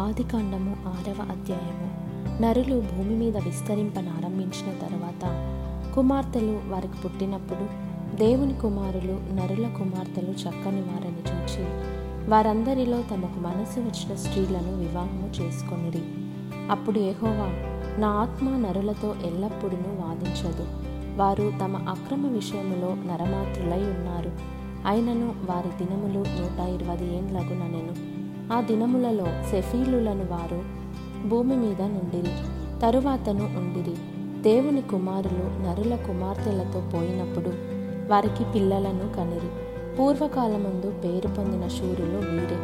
ఆదికాండము ఆరవ అధ్యాయము. నరులు భూమి మీద విస్తరింపనారంభించిన తర్వాత కుమార్తెలు వారికి పుట్టినప్పుడు దేవుని కుమారులు నరుల కుమార్తెలు చక్కని వారని చూచి వారందరిలో తమకు మనసు వచ్చిన స్త్రీలను వివాహము చేసుకొనిరి. అప్పుడు ఏహోవా నా ఆత్మ నరులతో ఎల్లప్పుడూ వాదించదు. వారు తమ అక్రమ విషయములో నరమాత్రులై ఉన్నారు. అయినను వారి దినములు నూట ఇరవై ఏండ్లగుననెను ఆ దినములలో సెఫీలులను వారు భూమి మీద నుండిరి. తరువాతను ఉండిరి. దేవుని కుమారులు నరుల కుమార్తెలతో పోయినప్పుడు వారికి పిల్లలను కనిరి. పూర్వకాలమందు పేరు పొందిన శూరులు వీరే.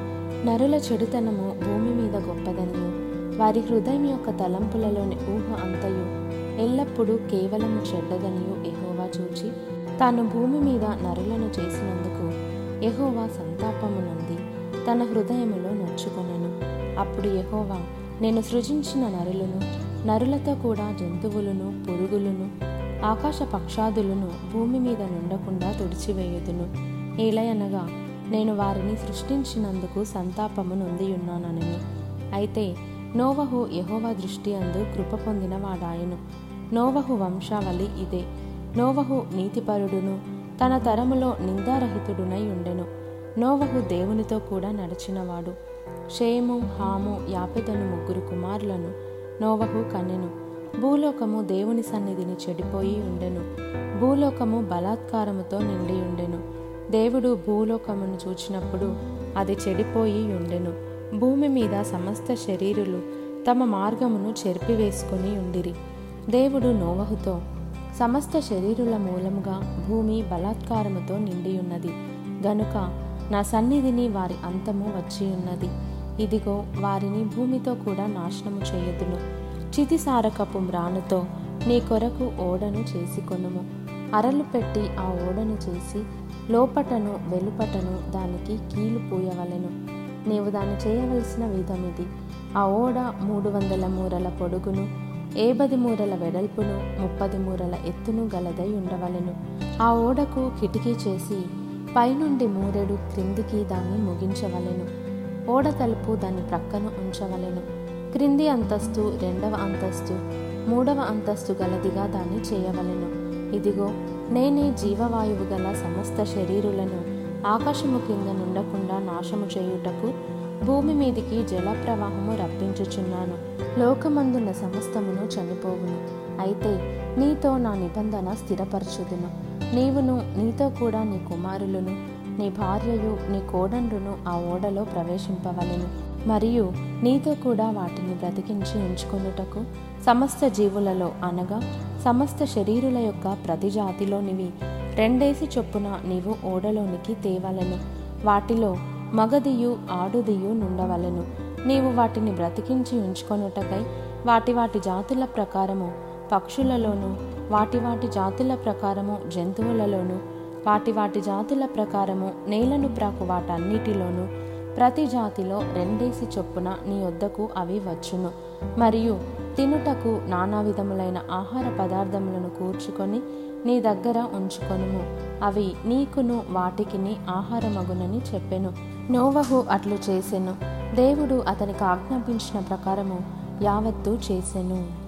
నరుల చెడుతనము భూమి మీద గొప్పదనియు. వారి హృదయం యొక్క తలంపులలోని ఊహ అంతయు. ఎల్లప్పుడూ కేవలము చెడ్డదనియు ఎహోవా చూచి తాను భూమి మీద నరులను చేసినందుకు ఎహోవా సంతాపము నుండి తన హృదయములో నొచ్చుకొనెను. అప్పుడు యహోవా నేను సృజించిన నరులను నరులతో కూడా జంతువులను పురుగులను ఆకాశ పక్షాదులను భూమి మీద నుండకుండా తుడిచివేయుదును. ఏలయనగా నేను వారిని సృష్టించినందుకు సంతాపము నొందియున్నానని అయితే నోవహు యహోవ దృష్టి అందు కృప పొందిన వాడాయను నోవహు వంశావళి ఇదే. నోవహు నీతిపరుడును తన తరములో నిందారహితుడునై ఉండెను. నోవహు దేవునితో కూడా నడిచినవాడు. షేము హాము యాపెదను ముగ్గురు కుమారులను నోవహు కనెను భూలోకము దేవుని సన్నిధిని చెడిపోయి ఉండెను. భూలోకము బలాత్కారముతో నిండి ఉండెను. దేవుడు భూలోకమును చూచినప్పుడు అది చెడిపోయి ఉండెను. భూమి మీద సమస్త శరీరులు తమ మార్గమును చెరిపివేసుకుని ఉండిరి. దేవుడు నోవహుతో సమస్త శరీరుల మూలముగా భూమి బలాత్కారముతో నిండి ఉన్నది. గనుక నా సన్నిధిని వారి అంతము వచ్చి ఉన్నది. ఇదిగో వారిని భూమితో కూడా నాశనము చేయదును. చితిసారకపు మ్రానుతో నీ కొరకు ఓడను చేసుకొనుము. అరలు పెట్టి ఆ ఓడను చేసి లోపటను వెలుపటను దానికి కీలు పూయవలెను. నీవు దాన్ని చేయవలసిన విధమిది ఆ ఓడ మూడు వందల మూరల పొడుగును ఏబది మూరల వెడల్పును ముప్పది మూరల ఎత్తును గలదై ఉండవలెను. ఆ ఓడకు కిటికీ చేసి పైనుండి మూరెడు క్రిందికి దాన్ని ముగించవలెను. ఓడ తలుపు దాని ప్రక్కన ఉంచవలెను. క్రింది అంతస్తు రెండవ అంతస్తు మూడవ అంతస్తు గలదిగా దాన్ని చేయవలెను. ఇదిగో నేనే జీవవాయువు గల సమస్త శరీరులను ఆకాశము కింద నుండకుండా నాశము చేయుటకు భూమి మీదికి జల ప్రవాహము రప్పించుచున్నాను. లోకమందున్న సమస్తమును చనిపోవును. అయితే నీతో నా నిబంధన స్థిరపరచుదును. నీవును నీతో కూడా నీ కుమారులను నీ భార్యయు నీ కోడండ్రును ఆ ఓడలో ప్రవేశింపవలెను. మరియు నీతో కూడా వాటిని బ్రతికించి ఉంచుకొనుటకు సమస్త జీవులలో అనగా సమస్త శరీరుల యొక్క ప్రతి జాతిలోనివి రెండేసి చొప్పున నీవు ఓడలోనికి తేవలను. వాటిలో మగదియు ఆడుదియు నుండవలెను. నీవు వాటిని బ్రతికించి ఉంచుకొనుటకై వాటి వాటి జాతుల ప్రకారము పక్షులలోనూ వాటి వాటి జాతుల ప్రకారము జంతువులలోను వాటి వాటి జాతుల ప్రకారము నేలను ప్రాకు వాటన్నిటిలోనూ. ప్రతి జాతిలో రెండేసి చొప్పున నీ వద్దకు అవి వచ్చును. మరియు తినుటకు నానా విధములైన ఆహార పదార్థములను కూర్చుకొని నీ దగ్గర ఉంచుకొనుము. అవి నీకును వాటికిని ఆహారమగునని చెప్పెను. నోవహు అట్లు చేసెను. దేవుడు అతనికి ఆజ్ఞాపించిన ప్రకారము యావత్తు చేసెను.